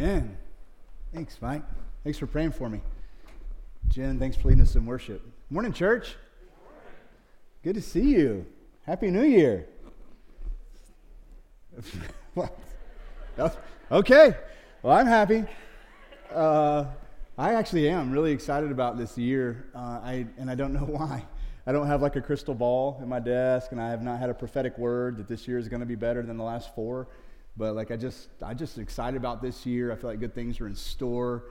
Amen. Thanks, Mike. Thanks for praying for me. Jen, thanks for leading us in worship. Morning, church. Good to see you. Happy New Year. okay. Well, I'm happy. Uh, I actually am really excited about this year, uh, I, and I don't know why. I don't have like a crystal ball in my desk, and I have not had a prophetic word that this year is going to be better than the last four. But like I just, I just excited about this year. I feel like good things are in store.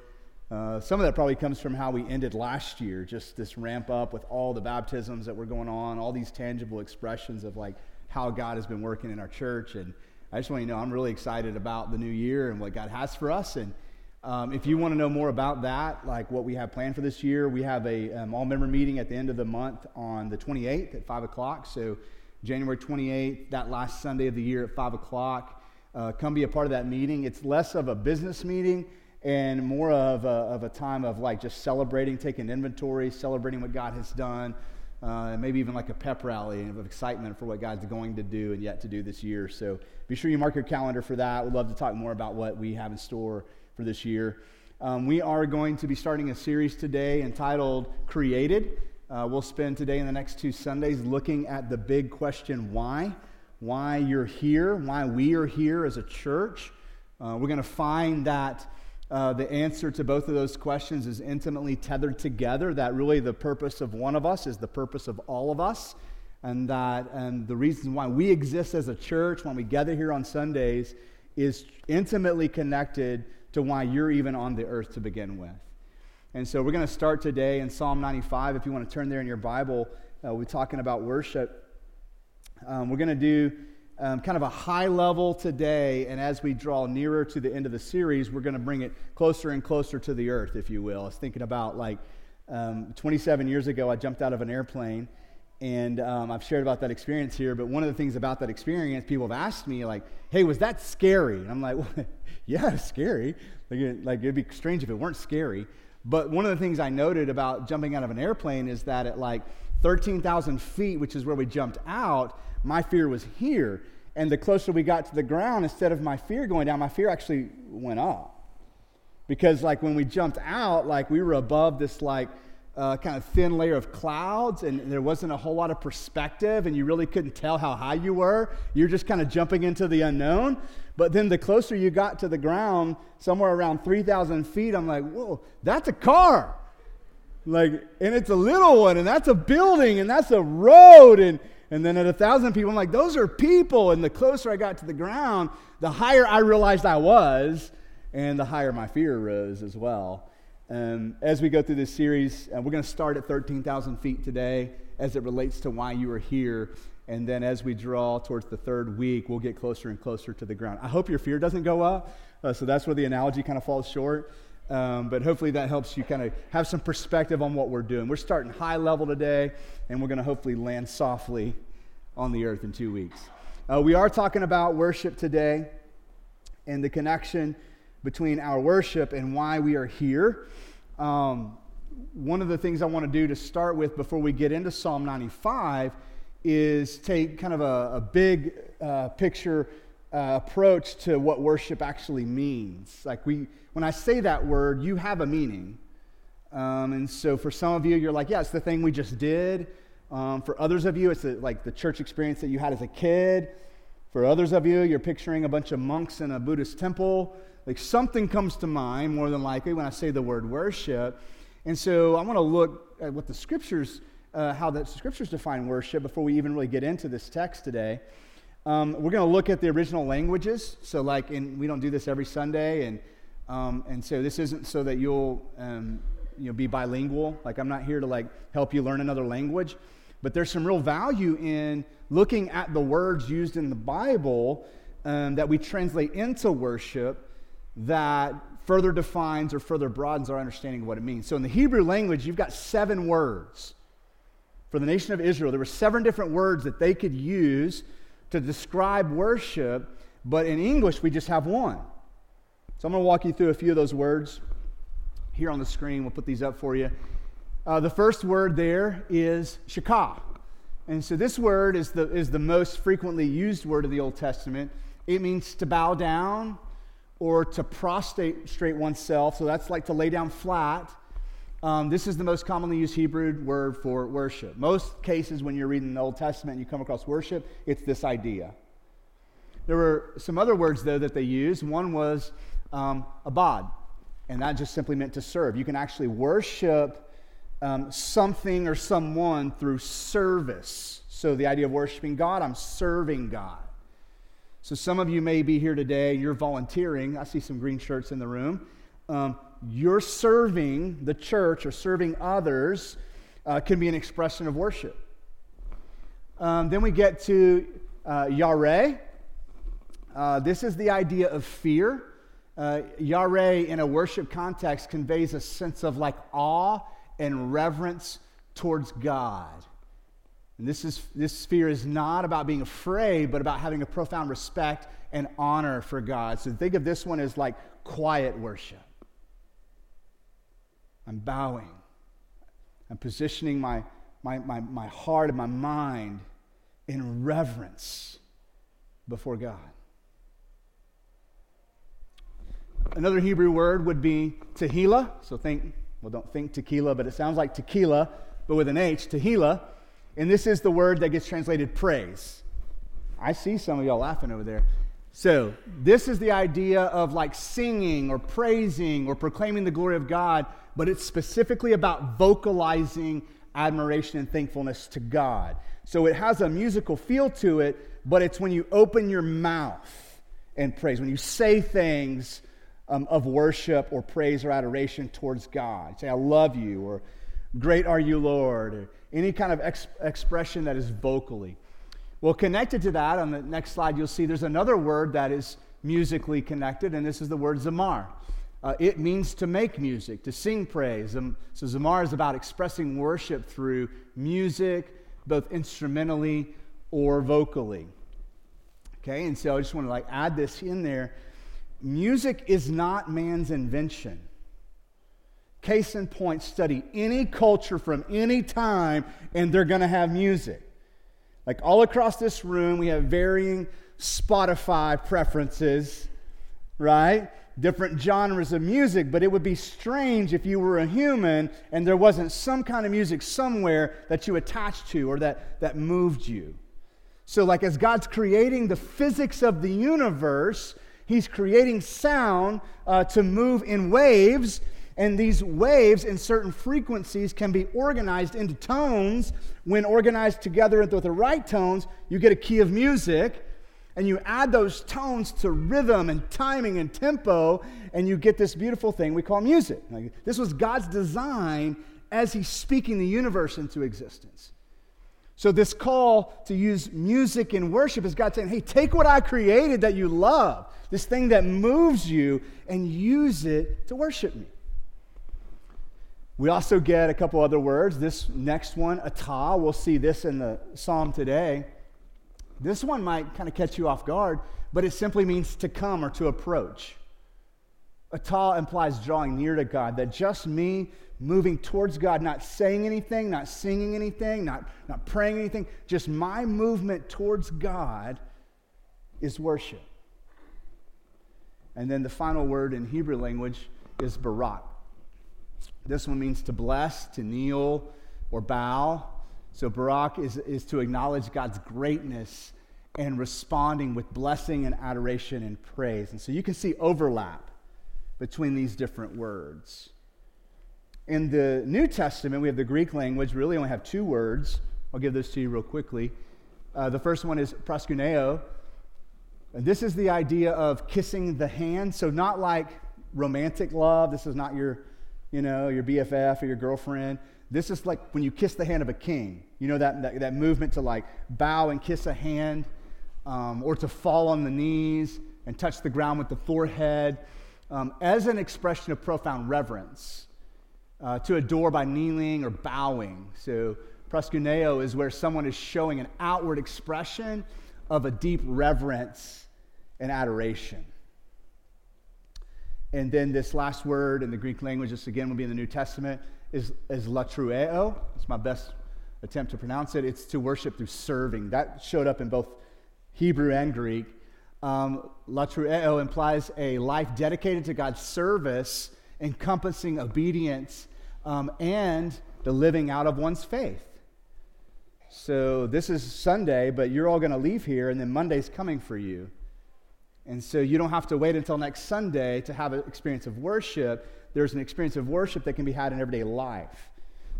Uh, some of that probably comes from how we ended last year, just this ramp up with all the baptisms that were going on, all these tangible expressions of like how God has been working in our church. And I just want you to know I'm really excited about the new year and what God has for us. And um, if you want to know more about that, like what we have planned for this year, we have a um, all member meeting at the end of the month on the 28th at 5 o'clock. So January 28th, that last Sunday of the year at 5 o'clock. Uh, come be a part of that meeting. It's less of a business meeting and more of a, of a time of like just celebrating, taking inventory, celebrating what God has done, uh, maybe even like a pep rally of excitement for what God's going to do and yet to do this year. So be sure you mark your calendar for that. We'd love to talk more about what we have in store for this year. Um, we are going to be starting a series today entitled Created. Uh, we'll spend today and the next two Sundays looking at the big question why. Why you're here, why we are here as a church. Uh, we're going to find that uh, the answer to both of those questions is intimately tethered together, that really the purpose of one of us is the purpose of all of us, and that and the reason why we exist as a church, when we gather here on Sundays, is intimately connected to why you're even on the earth to begin with. And so we're going to start today in Psalm 95. If you want to turn there in your Bible, uh, we're talking about worship. Um, we're going to do um, kind of a high level today, and as we draw nearer to the end of the series, we're going to bring it closer and closer to the earth, if you will. I was thinking about like um, 27 years ago, I jumped out of an airplane, and um, I've shared about that experience here. But one of the things about that experience, people have asked me, like, hey, was that scary? And I'm like, well, yeah, scary. Like, it, like, it'd be strange if it weren't scary. But one of the things I noted about jumping out of an airplane is that at like 13,000 feet, which is where we jumped out, my fear was here. And the closer we got to the ground, instead of my fear going down, my fear actually went up. Because, like, when we jumped out, like, we were above this, like, uh, kind of thin layer of clouds, and there wasn't a whole lot of perspective, and you really couldn't tell how high you were. You're just kind of jumping into the unknown. But then the closer you got to the ground, somewhere around 3,000 feet, I'm like, whoa, that's a car. Like, and it's a little one, and that's a building, and that's a road, and and then at a thousand people, I'm like, those are people. And the closer I got to the ground, the higher I realized I was, and the higher my fear rose as well. Um, as we go through this series, uh, we're going to start at 13,000 feet today as it relates to why you are here. And then as we draw towards the third week, we'll get closer and closer to the ground. I hope your fear doesn't go up. Uh, so that's where the analogy kind of falls short. Um, but hopefully that helps you kind of have some perspective on what we're doing. We're starting high level today, and we're going to hopefully land softly on the earth in two weeks. Uh, we are talking about worship today and the connection between our worship and why we are here. Um, one of the things I want to do to start with before we get into Psalm 95 is take kind of a, a big uh, picture uh, approach to what worship actually means. Like we, when I say that word, you have a meaning. Um, and so for some of you, you're like, yeah, it's the thing we just did. Um, for others of you, it's a, like the church experience that you had as a kid. For others of you, you're picturing a bunch of monks in a Buddhist temple. Like something comes to mind more than likely when I say the word worship. And so I want to look at what the scriptures, uh, how the scriptures define worship before we even really get into this text today. Um, we're going to look at the original languages. So, like, in, we don't do this every Sunday, and um, and so this isn't so that you'll um, you know be bilingual. Like, I'm not here to like help you learn another language, but there's some real value in looking at the words used in the Bible um, that we translate into worship that further defines or further broadens our understanding of what it means. So, in the Hebrew language, you've got seven words. For the nation of Israel, there were seven different words that they could use to describe worship, but in English, we just have one. So I'm going to walk you through a few of those words here on the screen. We'll put these up for you. Uh, the first word there is shakah. And so this word is the, is the most frequently used word of the Old Testament. It means to bow down or to prostrate oneself. So that's like to lay down flat. Um, this is the most commonly used Hebrew word for worship. Most cases, when you're reading the Old Testament and you come across worship, it's this idea. There were some other words, though, that they used. One was um, abad, and that just simply meant to serve. You can actually worship um, something or someone through service. So the idea of worshiping God, I'm serving God. So some of you may be here today, you're volunteering. I see some green shirts in the room. Um, you're serving the church or serving others uh, can be an expression of worship. Um, then we get to uh, Yare. Uh, this is the idea of fear. Uh, Yare in a worship context conveys a sense of like awe and reverence towards God. And this, is, this fear is not about being afraid, but about having a profound respect and honor for God. So think of this one as like quiet worship. I'm bowing. I'm positioning my, my, my, my heart and my mind in reverence before God. Another Hebrew word would be tehillah. So think, well, don't think tequila, but it sounds like tequila, but with an H, tehillah. And this is the word that gets translated praise. I see some of y'all laughing over there. So, this is the idea of like singing or praising or proclaiming the glory of God but it's specifically about vocalizing admiration and thankfulness to God. So it has a musical feel to it, but it's when you open your mouth and praise, when you say things um, of worship or praise or adoration towards God. Say, I love you, or great are you, Lord, or any kind of ex- expression that is vocally. Well, connected to that, on the next slide, you'll see there's another word that is musically connected, and this is the word zamar. Uh, it means to make music, to sing praise. Um, so Zamar is about expressing worship through music, both instrumentally or vocally. Okay, and so I just want to like add this in there. Music is not man's invention. Case in point, study any culture from any time, and they're going to have music. Like all across this room, we have varying Spotify preferences, right? different genres of music, but it would be strange if you were a human and there wasn't some kind of music somewhere that you attached to or that, that moved you. So, like as God's creating the physics of the universe, He's creating sound uh, to move in waves, and these waves in certain frequencies can be organized into tones. When organized together with the right tones, you get a key of music and you add those tones to rhythm and timing and tempo, and you get this beautiful thing we call music. This was God's design as He's speaking the universe into existence. So, this call to use music in worship is God saying, hey, take what I created that you love, this thing that moves you, and use it to worship me. We also get a couple other words. This next one, atah, we'll see this in the psalm today. This one might kind of catch you off guard, but it simply means to come or to approach. Atah implies drawing near to God, that just me moving towards God, not saying anything, not singing anything, not, not praying anything, just my movement towards God is worship. And then the final word in Hebrew language is barak. This one means to bless, to kneel, or bow. So Barak is, is to acknowledge God's greatness and responding with blessing and adoration and praise. And so you can see overlap between these different words. In the New Testament, we have the Greek language, we really only have two words. I'll give those to you real quickly. Uh, the first one is proskuneo. And this is the idea of kissing the hand. So not like romantic love. This is not your, you know, your BFF or your girlfriend. This is like when you kiss the hand of a king. You know that, that, that movement to like bow and kiss a hand, um, or to fall on the knees and touch the ground with the forehead, um, as an expression of profound reverence. Uh, to adore by kneeling or bowing. So, proskuneo is where someone is showing an outward expression of a deep reverence and adoration. And then this last word in the Greek language, this again will be in the New Testament, is, is latreuo. It's my best attempt to pronounce it. It's to worship through serving. That showed up in both Hebrew and Greek. Um, latreuo implies a life dedicated to God's service, encompassing obedience um, and the living out of one's faith. So this is Sunday, but you're all going to leave here, and then Monday's coming for you. And so you don't have to wait until next Sunday to have an experience of worship. There's an experience of worship that can be had in everyday life.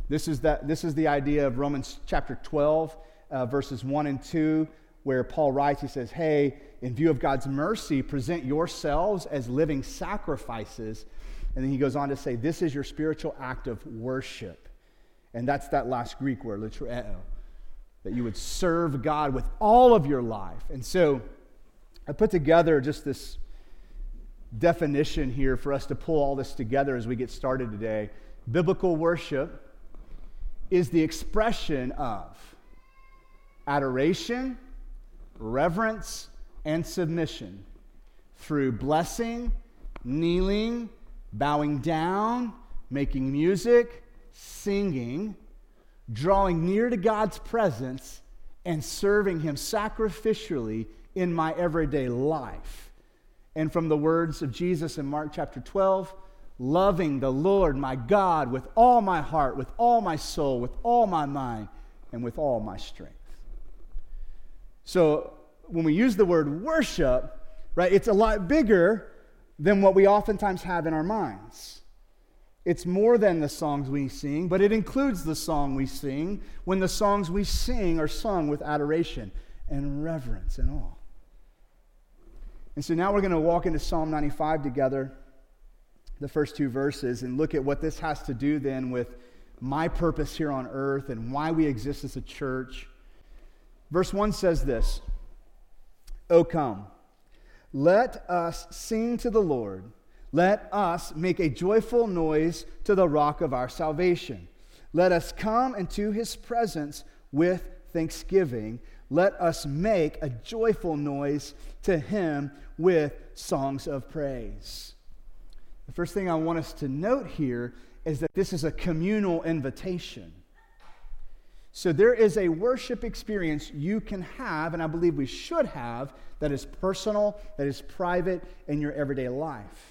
This is, that, this is the idea of Romans chapter 12, uh, verses 1 and 2, where Paul writes, he says, Hey, in view of God's mercy, present yourselves as living sacrifices. And then he goes on to say, This is your spiritual act of worship. And that's that last Greek word, latreuo, that you would serve God with all of your life. And so I put together just this definition here for us to pull all this together as we get started today. Biblical worship is the expression of adoration, reverence, and submission through blessing, kneeling, bowing down, making music, singing, drawing near to God's presence, and serving Him sacrificially in my everyday life. And from the words of Jesus in Mark chapter 12, loving the Lord my God with all my heart, with all my soul, with all my mind, and with all my strength. So when we use the word worship, right, it's a lot bigger than what we oftentimes have in our minds. It's more than the songs we sing, but it includes the song we sing when the songs we sing are sung with adoration and reverence and awe. And so now we're going to walk into Psalm 95 together the first two verses and look at what this has to do then with my purpose here on earth and why we exist as a church. Verse 1 says this O come, let us sing to the Lord. Let us make a joyful noise to the rock of our salvation. Let us come into his presence with thanksgiving. Let us make a joyful noise to him with songs of praise. The first thing I want us to note here is that this is a communal invitation. So there is a worship experience you can have, and I believe we should have, that is personal, that is private in your everyday life.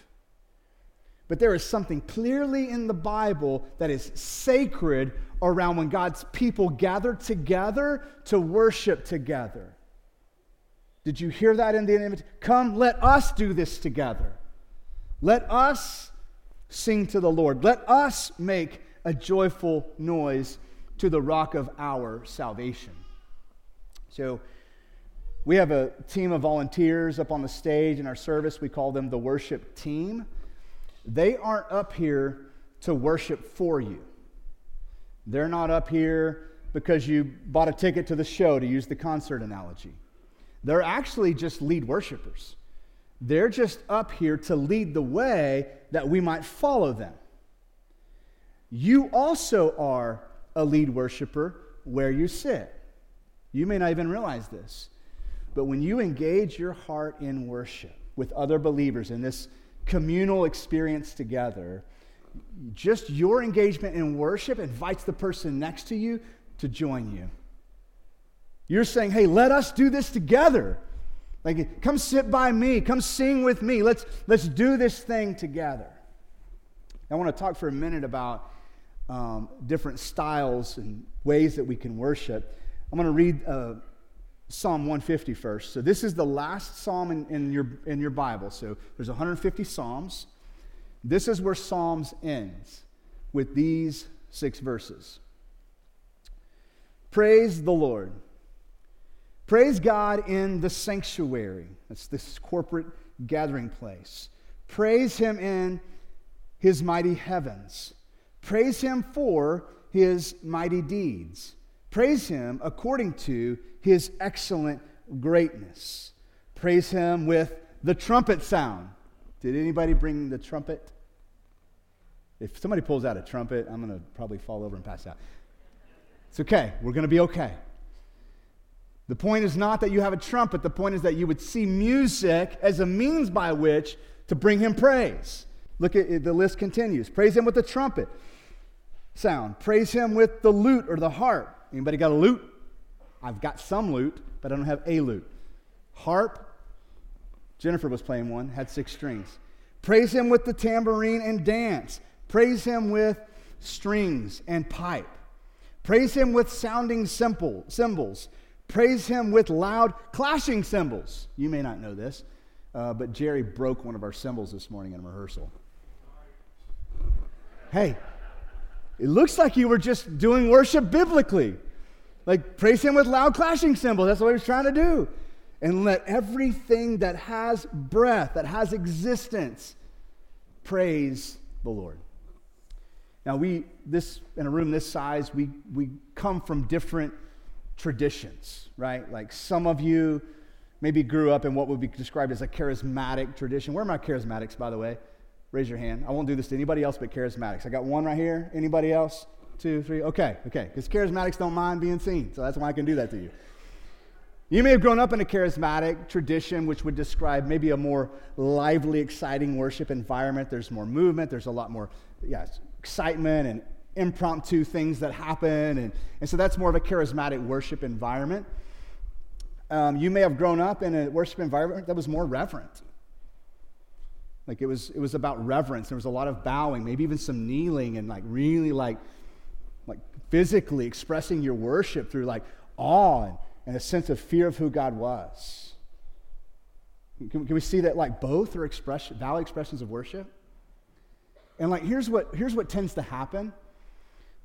But there is something clearly in the Bible that is sacred around when God's people gather together to worship together. Did you hear that in the invitation? Come, let us do this together. Let us sing to the Lord. Let us make a joyful noise to the rock of our salvation. So, we have a team of volunteers up on the stage in our service. We call them the worship team. They aren't up here to worship for you. They're not up here because you bought a ticket to the show, to use the concert analogy. They're actually just lead worshipers. They're just up here to lead the way that we might follow them. You also are a lead worshiper where you sit. You may not even realize this, but when you engage your heart in worship with other believers in this communal experience together, just your engagement in worship invites the person next to you to join you. You're saying, hey, let us do this together. Like, come sit by me. Come sing with me. Let's, let's do this thing together. I want to talk for a minute about um, different styles and ways that we can worship. I'm going to read uh, Psalm 150 first. So, this is the last psalm in, in, your, in your Bible. So, there's 150 psalms. This is where Psalms ends with these six verses. Praise the Lord. Praise God in the sanctuary. That's this corporate gathering place. Praise Him in His mighty heavens. Praise Him for His mighty deeds. Praise Him according to His excellent greatness. Praise Him with the trumpet sound. Did anybody bring the trumpet? If somebody pulls out a trumpet, I'm going to probably fall over and pass out. It's okay. We're going to be okay. The point is not that you have a trumpet, the point is that you would see music as a means by which to bring him praise. Look at the list continues. Praise him with the trumpet sound. Praise him with the lute or the harp. Anybody got a lute? I've got some loot, but I don't have a lute. Harp, Jennifer was playing one, had six strings. Praise him with the tambourine and dance. Praise him with strings and pipe. Praise him with sounding simple, cymbals. Praise him with loud clashing cymbals. You may not know this, uh, but Jerry broke one of our cymbals this morning in rehearsal. Hey, it looks like you were just doing worship biblically. Like, praise him with loud clashing cymbals. That's what he was trying to do. And let everything that has breath, that has existence, praise the Lord. Now, we, this, in a room this size, we, we come from different traditions, right? Like some of you maybe grew up in what would be described as a charismatic tradition. Where are my charismatics, by the way? Raise your hand. I won't do this to anybody else but charismatics. I got one right here. Anybody else? Two, three. Okay, okay. Because charismatics don't mind being seen, so that's why I can do that to you. You may have grown up in a charismatic tradition, which would describe maybe a more lively, exciting worship environment. There's more movement, there's a lot more yes, excitement and impromptu things that happen. And, and so that's more of a charismatic worship environment. Um, you may have grown up in a worship environment that was more reverent. Like it was, it was about reverence. There was a lot of bowing, maybe even some kneeling, and like really like, like physically expressing your worship through like awe and, a sense of fear of who God was. Can, can we see that like both are expression, valid expressions of worship? And like here's what here's what tends to happen.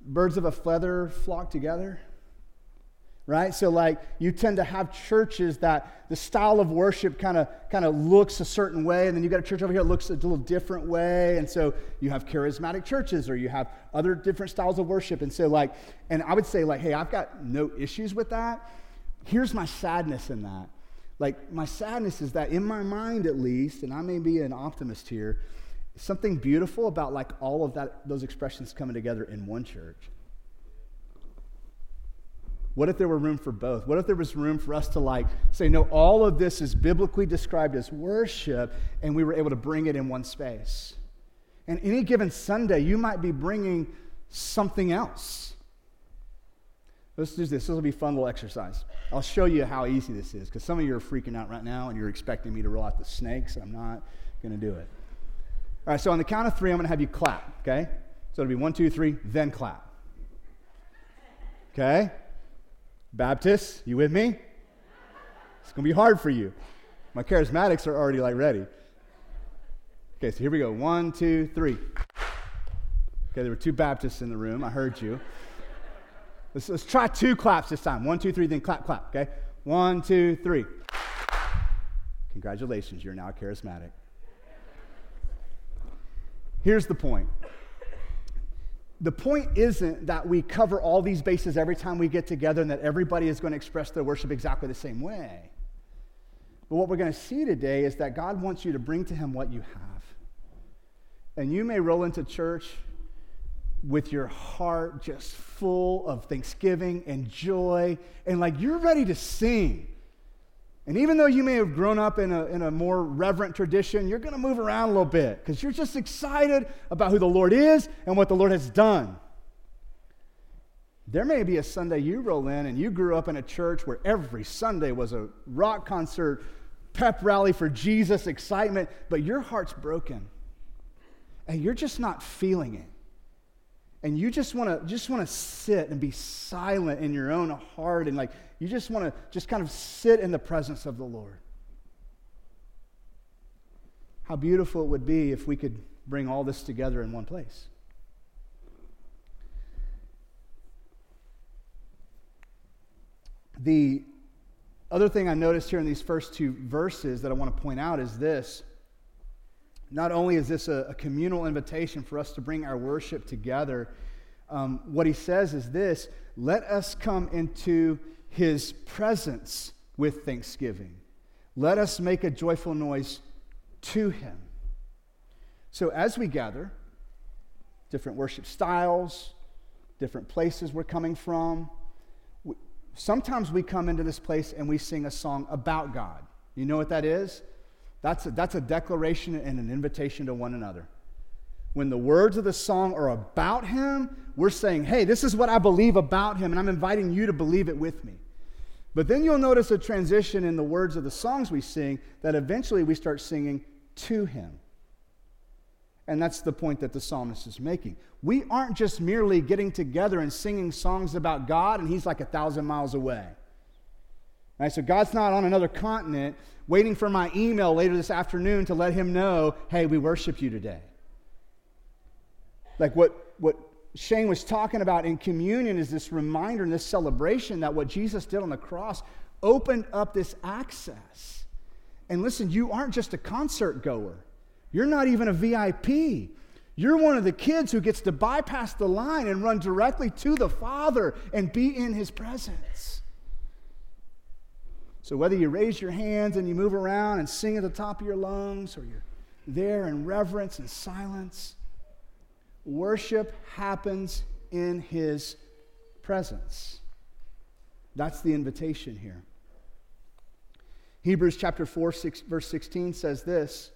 Birds of a feather flock together. Right? So like you tend to have churches that the style of worship kind of kind of looks a certain way and then you got a church over here that looks a little different way and so you have charismatic churches or you have other different styles of worship and so like and I would say like hey, I've got no issues with that. Here's my sadness in that. Like my sadness is that in my mind at least and I may be an optimist here, something beautiful about like all of that those expressions coming together in one church what if there were room for both? What if there was room for us to like say no all of this is biblically described as worship and we were able to bring it in one space? And any given sunday you might be bringing something else. Let's do this. This will be a fun little exercise. I'll show you how easy this is because some of you are freaking out right now and you're expecting me to roll out the snakes. I'm not going to do it. All right, so on the count of three, I'm going to have you clap, okay? So it'll be one, two, three, then clap. Okay? Baptists, you with me? It's going to be hard for you. My charismatics are already like ready. Okay, so here we go. One, two, three. Okay, there were two Baptists in the room. I heard you. Let's, let's try two claps this time. One, two, three, then clap, clap. Okay? One, two, three. Congratulations, you're now charismatic. Here's the point the point isn't that we cover all these bases every time we get together and that everybody is going to express their worship exactly the same way. But what we're going to see today is that God wants you to bring to Him what you have. And you may roll into church with your heart just full of thanksgiving and joy, and like you're ready to sing. And even though you may have grown up in a, in a more reverent tradition, you're going to move around a little bit because you're just excited about who the Lord is and what the Lord has done. There may be a Sunday you roll in and you grew up in a church where every Sunday was a rock concert, pep rally for Jesus, excitement, but your heart's broken and you're just not feeling it and you just want to just want to sit and be silent in your own heart and like you just want to just kind of sit in the presence of the lord. How beautiful it would be if we could bring all this together in one place. The other thing i noticed here in these first two verses that i want to point out is this not only is this a, a communal invitation for us to bring our worship together, um, what he says is this let us come into his presence with thanksgiving. Let us make a joyful noise to him. So, as we gather, different worship styles, different places we're coming from, sometimes we come into this place and we sing a song about God. You know what that is? That's a, that's a declaration and an invitation to one another. When the words of the song are about Him, we're saying, hey, this is what I believe about Him, and I'm inviting you to believe it with me. But then you'll notice a transition in the words of the songs we sing that eventually we start singing to Him. And that's the point that the psalmist is making. We aren't just merely getting together and singing songs about God and He's like a thousand miles away. Right, so God's not on another continent waiting for my email later this afternoon to let Him know, hey, we worship you today. Like what, what Shane was talking about in communion is this reminder and this celebration that what Jesus did on the cross opened up this access. And listen, you aren't just a concert goer, you're not even a VIP. You're one of the kids who gets to bypass the line and run directly to the Father and be in His presence. So, whether you raise your hands and you move around and sing at the top of your lungs, or you're there in reverence and silence, Worship happens in his presence. That's the invitation here. Hebrews chapter 4, 6, verse 16 says this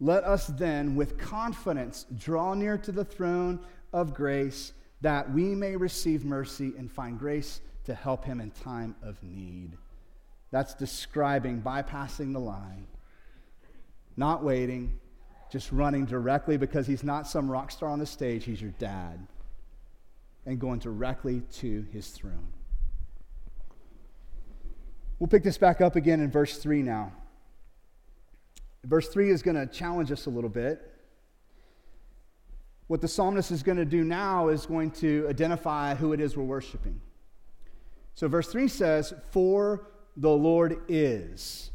Let us then with confidence draw near to the throne of grace that we may receive mercy and find grace to help him in time of need. That's describing bypassing the line, not waiting, just running directly because he's not some rock star on the stage, he's your dad, and going directly to his throne. We'll pick this back up again in verse 3 now. Verse 3 is going to challenge us a little bit. What the psalmist is going to do now is going to identify who it is we're worshiping. So, verse 3 says, For the Lord is.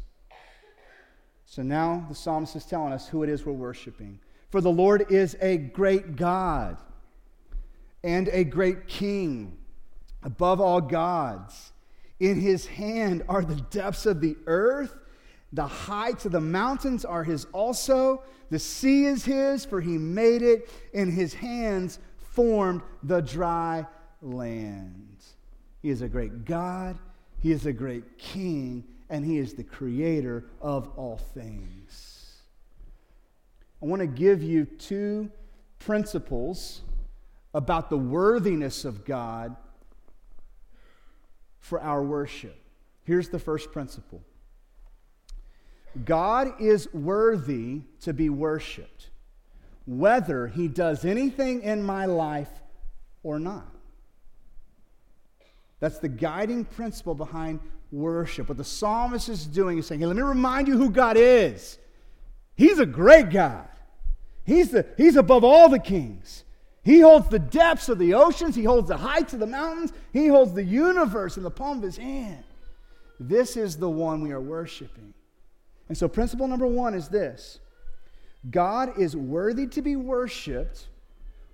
So now the psalmist is telling us who it is we're worshiping. For the Lord is a great God and a great king above all gods. In his hand are the depths of the earth, the heights of the mountains are his also. The sea is his, for he made it. In his hands formed the dry land. He is a great God, he is a great king, and He is the creator of all things. I want to give you two principles about the worthiness of God for our worship. Here's the first principle God is worthy to be worshiped, whether He does anything in my life or not. That's the guiding principle behind worship. What the psalmist is doing is saying, hey, let me remind you who God is. He's a great God. He's, the, he's above all the kings. He holds the depths of the oceans, He holds the heights of the mountains, He holds the universe in the palm of His hand. This is the one we are worshiping. And so, principle number one is this God is worthy to be worshiped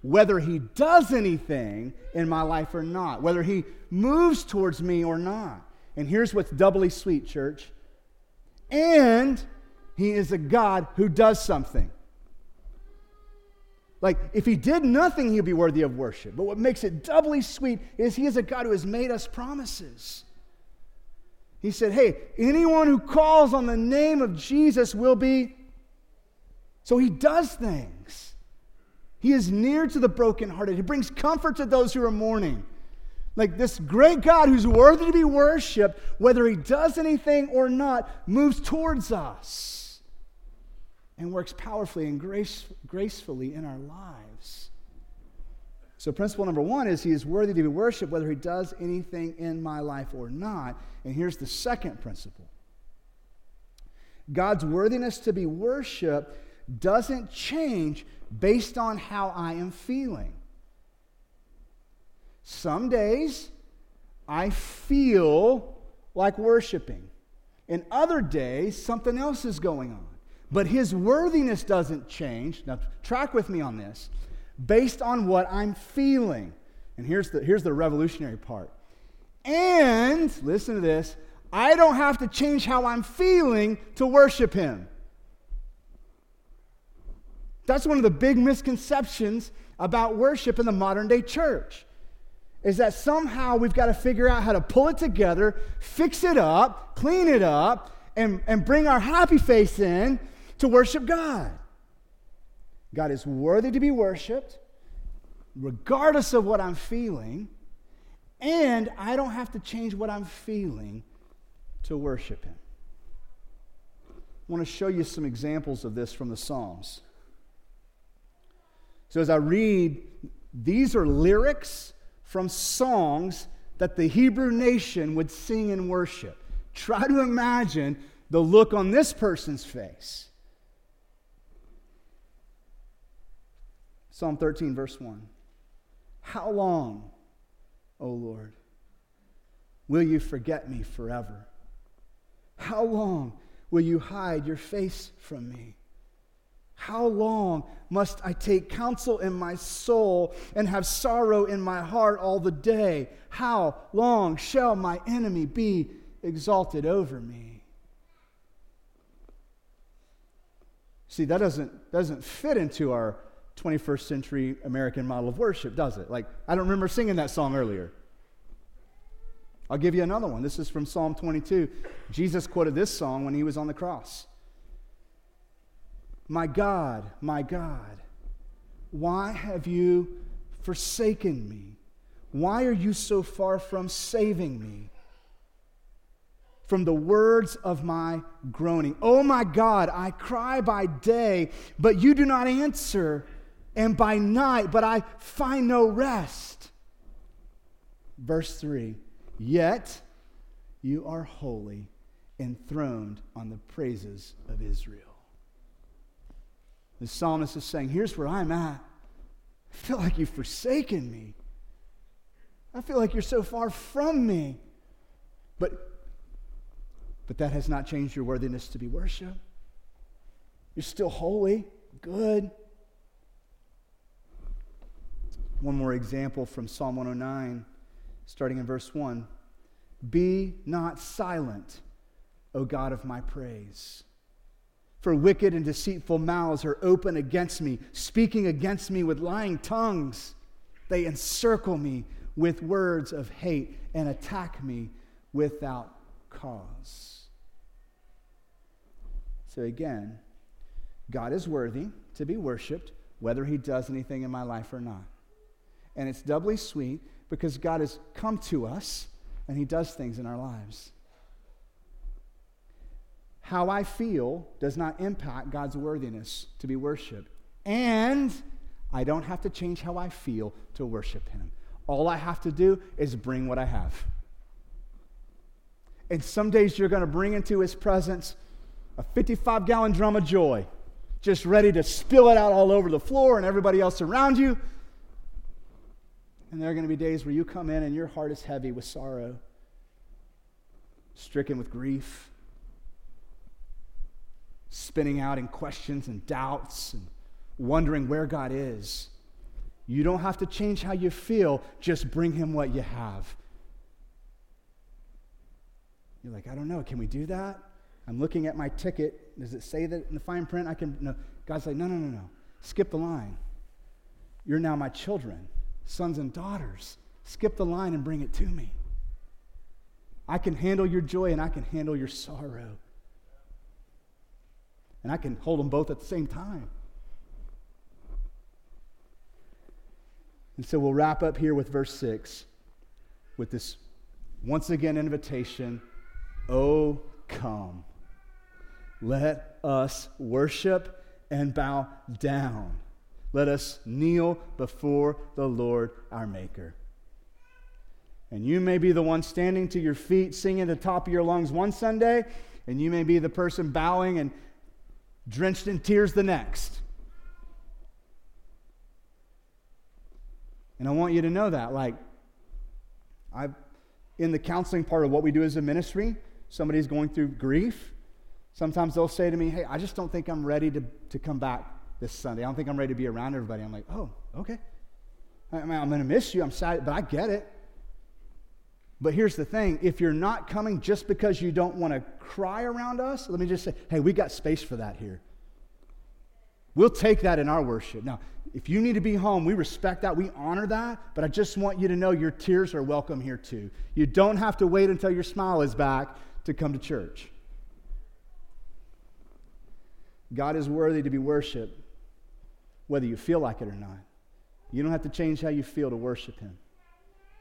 whether He does anything in my life or not, whether He moves towards me or not. And here's what's doubly sweet, church. And he is a God who does something. Like, if he did nothing, he'd be worthy of worship. But what makes it doubly sweet is he is a God who has made us promises. He said, Hey, anyone who calls on the name of Jesus will be. So he does things. He is near to the brokenhearted. He brings comfort to those who are mourning. Like this great God who's worthy to be worshiped, whether he does anything or not, moves towards us and works powerfully and grace, gracefully in our lives. So, principle number one is he is worthy to be worshiped, whether he does anything in my life or not. And here's the second principle God's worthiness to be worshiped doesn't change based on how I am feeling. Some days I feel like worshiping. In other days, something else is going on. But his worthiness doesn't change. Now, track with me on this. Based on what I'm feeling. And here's the, here's the revolutionary part. And, listen to this, I don't have to change how I'm feeling to worship him. That's one of the big misconceptions about worship in the modern day church is that somehow we've got to figure out how to pull it together, fix it up, clean it up, and, and bring our happy face in to worship God. God is worthy to be worshiped, regardless of what I'm feeling, and I don't have to change what I'm feeling to worship Him. I want to show you some examples of this from the Psalms. So, as I read, these are lyrics from songs that the Hebrew nation would sing in worship. Try to imagine the look on this person's face. Psalm 13, verse 1. How long, O Lord, will you forget me forever? How long will you hide your face from me? How long must I take counsel in my soul and have sorrow in my heart all the day? How long shall my enemy be exalted over me? See, that doesn't, doesn't fit into our 21st century American model of worship, does it? Like, I don't remember singing that song earlier. I'll give you another one. This is from Psalm 22. Jesus quoted this song when he was on the cross. My God, my God, why have you forsaken me? Why are you so far from saving me? From the words of my groaning. Oh my God, I cry by day, but you do not answer, and by night, but I find no rest. Verse 3 Yet you are holy, enthroned on the praises of Israel. The psalmist is saying, Here's where I'm at. I feel like you've forsaken me. I feel like you're so far from me. But, but that has not changed your worthiness to be worshiped. You're still holy, good. One more example from Psalm 109, starting in verse 1. Be not silent, O God of my praise. For wicked and deceitful mouths are open against me, speaking against me with lying tongues. They encircle me with words of hate and attack me without cause. So again, God is worthy to be worshiped, whether He does anything in my life or not. And it's doubly sweet because God has come to us and He does things in our lives. How I feel does not impact God's worthiness to be worshiped. And I don't have to change how I feel to worship Him. All I have to do is bring what I have. And some days you're going to bring into His presence a 55 gallon drum of joy, just ready to spill it out all over the floor and everybody else around you. And there are going to be days where you come in and your heart is heavy with sorrow, stricken with grief spinning out in questions and doubts and wondering where God is. You don't have to change how you feel, just bring Him what you have. You're like, I don't know, can we do that? I'm looking at my ticket. Does it say that in the fine print? I can, no. God's like, no, no, no, no. Skip the line. You're now my children, sons and daughters. Skip the line and bring it to me. I can handle your joy and I can handle your sorrow and I can hold them both at the same time. And so we'll wrap up here with verse 6 with this once again invitation Oh, come. Let us worship and bow down. Let us kneel before the Lord our Maker. And you may be the one standing to your feet, singing at the top of your lungs one Sunday, and you may be the person bowing and drenched in tears the next. And I want you to know that. Like, I, in the counseling part of what we do as a ministry, somebody's going through grief. Sometimes they'll say to me, Hey, I just don't think I'm ready to, to come back this Sunday. I don't think I'm ready to be around everybody. I'm like, Oh, okay. I I'm going to miss you. I'm sad, but I get it. But here's the thing if you're not coming just because you don't want to cry around us, let me just say, hey, we got space for that here. We'll take that in our worship. Now, if you need to be home, we respect that, we honor that, but I just want you to know your tears are welcome here too. You don't have to wait until your smile is back to come to church. God is worthy to be worshiped, whether you feel like it or not. You don't have to change how you feel to worship Him.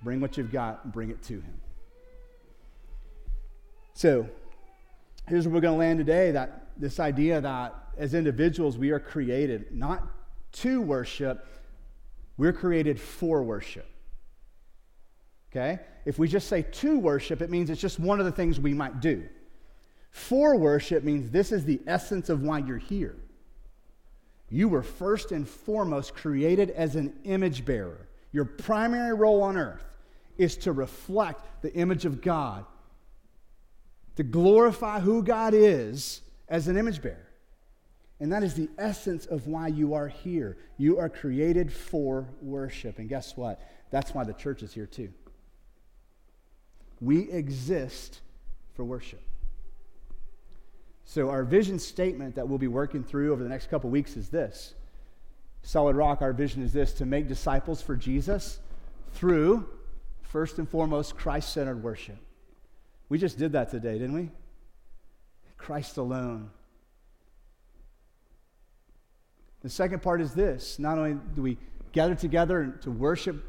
Bring what you've got and bring it to Him. So, here's where we're going to land today that this idea that as individuals we are created not to worship, we're created for worship. Okay? If we just say to worship, it means it's just one of the things we might do. For worship means this is the essence of why you're here. You were first and foremost created as an image bearer. Your primary role on earth is to reflect the image of God, to glorify who God is as an image bearer. And that is the essence of why you are here. You are created for worship. And guess what? That's why the church is here too. We exist for worship. So, our vision statement that we'll be working through over the next couple weeks is this Solid Rock, our vision is this to make disciples for Jesus through, first and foremost, Christ centered worship. We just did that today, didn't we? Christ alone. The second part is this not only do we gather together to worship,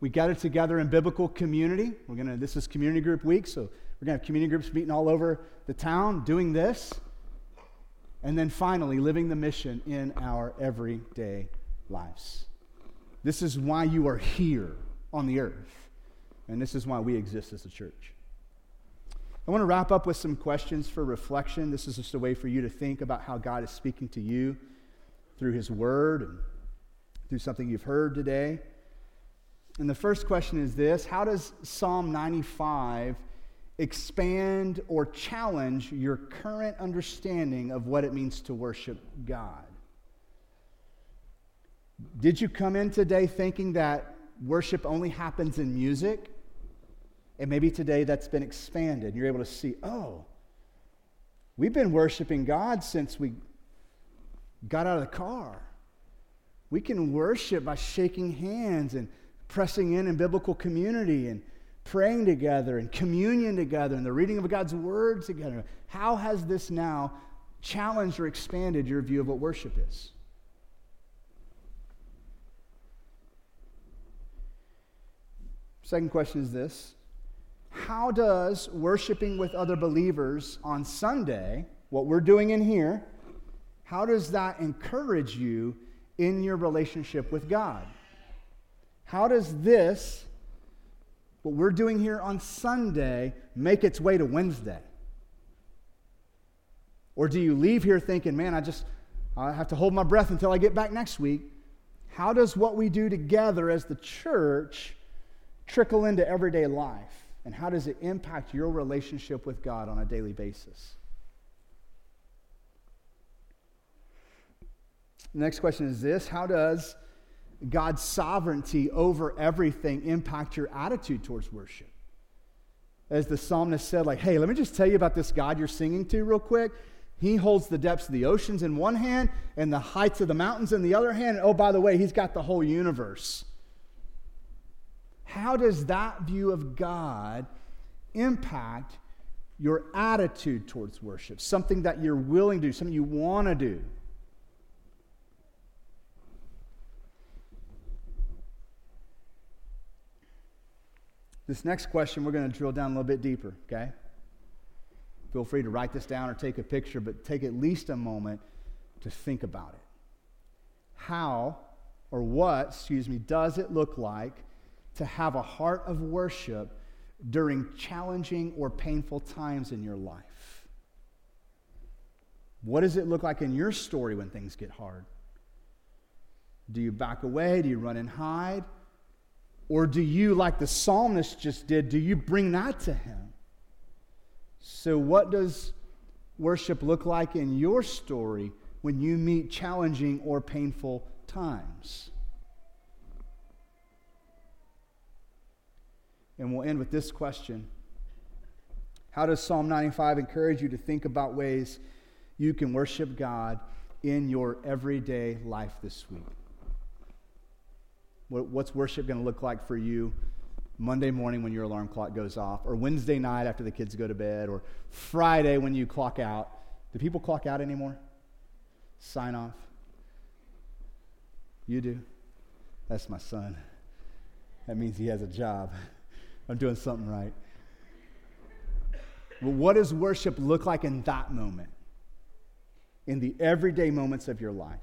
we gather together in biblical community. We're gonna, this is community group week, so we're going to have community groups meeting all over the town doing this. And then finally, living the mission in our everyday lives. This is why you are here on the earth. And this is why we exist as a church. I want to wrap up with some questions for reflection. This is just a way for you to think about how God is speaking to you through His Word and through something you've heard today. And the first question is this How does Psalm 95 expand or challenge your current understanding of what it means to worship God. Did you come in today thinking that worship only happens in music? And maybe today that's been expanded. You're able to see, oh, we've been worshiping God since we got out of the car. We can worship by shaking hands and pressing in in biblical community and praying together and communion together and the reading of God's word together. How has this now challenged or expanded your view of what worship is? Second question is this How does worshiping with other believers on Sunday, what we're doing in here, how does that encourage you in your relationship with God? How does this what we're doing here on Sunday make its way to Wednesday? Or do you leave here thinking, man, I just I have to hold my breath until I get back next week? How does what we do together as the church trickle into everyday life? And how does it impact your relationship with God on a daily basis? The next question is this How does God's sovereignty over everything impact your attitude towards worship? As the psalmist said, like, hey, let me just tell you about this God you're singing to real quick. He holds the depths of the oceans in one hand and the heights of the mountains in the other hand. And oh, by the way, he's got the whole universe. How does that view of God impact your attitude towards worship? Something that you're willing to do, something you want to do. This next question, we're going to drill down a little bit deeper, okay? Feel free to write this down or take a picture, but take at least a moment to think about it. How or what, excuse me, does it look like to have a heart of worship during challenging or painful times in your life? What does it look like in your story when things get hard? Do you back away? Do you run and hide? Or do you, like the psalmist just did, do you bring that to him? So, what does worship look like in your story when you meet challenging or painful times? And we'll end with this question How does Psalm 95 encourage you to think about ways you can worship God in your everyday life this week? What's worship going to look like for you Monday morning when your alarm clock goes off, or Wednesday night after the kids go to bed, or Friday when you clock out? Do people clock out anymore? Sign off? You do? That's my son. That means he has a job. I'm doing something right. Well, what does worship look like in that moment? In the everyday moments of your life?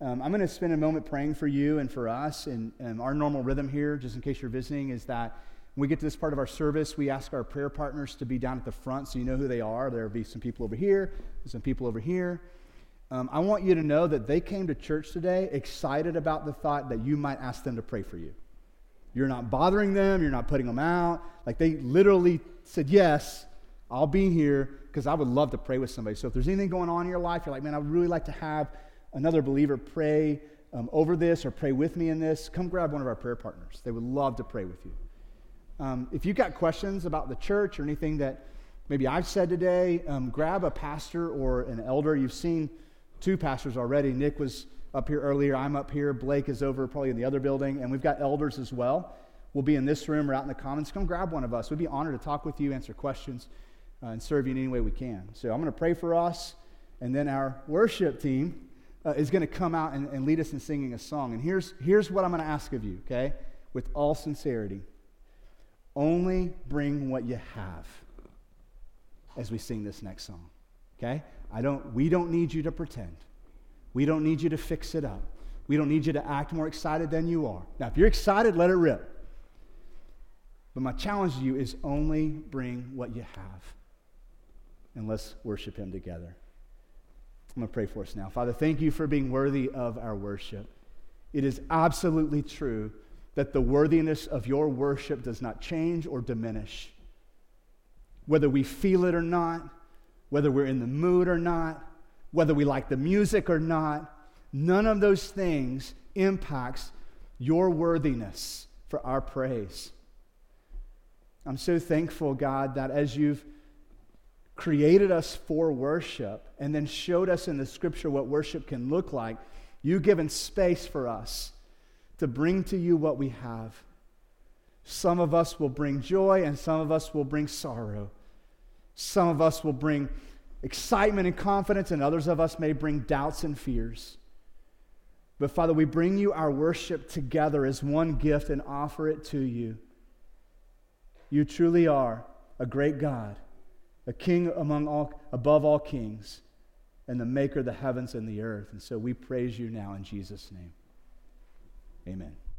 Um, I'm going to spend a moment praying for you and for us. And, and our normal rhythm here, just in case you're visiting, is that when we get to this part of our service, we ask our prayer partners to be down at the front so you know who they are. There'll be some people over here, some people over here. Um, I want you to know that they came to church today excited about the thought that you might ask them to pray for you. You're not bothering them, you're not putting them out. Like they literally said, Yes, I'll be here because I would love to pray with somebody. So if there's anything going on in your life, you're like, Man, I would really like to have another believer pray um, over this or pray with me in this, come grab one of our prayer partners. They would love to pray with you. Um, if you've got questions about the church or anything that maybe I've said today, um, grab a pastor or an elder. You've seen two pastors already. Nick was up here earlier. I'm up here. Blake is over probably in the other building. And we've got elders as well. We'll be in this room or out in the commons. Come grab one of us. We'd be honored to talk with you, answer questions, uh, and serve you in any way we can. So I'm going to pray for us. And then our worship team uh, is going to come out and, and lead us in singing a song. And here's, here's what I'm going to ask of you, okay? With all sincerity only bring what you have as we sing this next song, okay? I don't, we don't need you to pretend. We don't need you to fix it up. We don't need you to act more excited than you are. Now, if you're excited, let it rip. But my challenge to you is only bring what you have. And let's worship Him together. I'm going to pray for us now. Father, thank you for being worthy of our worship. It is absolutely true that the worthiness of your worship does not change or diminish. Whether we feel it or not, whether we're in the mood or not, whether we like the music or not, none of those things impacts your worthiness for our praise. I'm so thankful, God, that as you've created us for worship and then showed us in the scripture what worship can look like, you've given space for us to bring to you what we have. Some of us will bring joy and some of us will bring sorrow. Some of us will bring excitement and confidence, and others of us may bring doubts and fears. But Father, we bring you our worship together as one gift and offer it to you. You truly are a great God a king among all, above all kings, and the maker of the heavens and the earth. And so we praise you now in Jesus' name. Amen.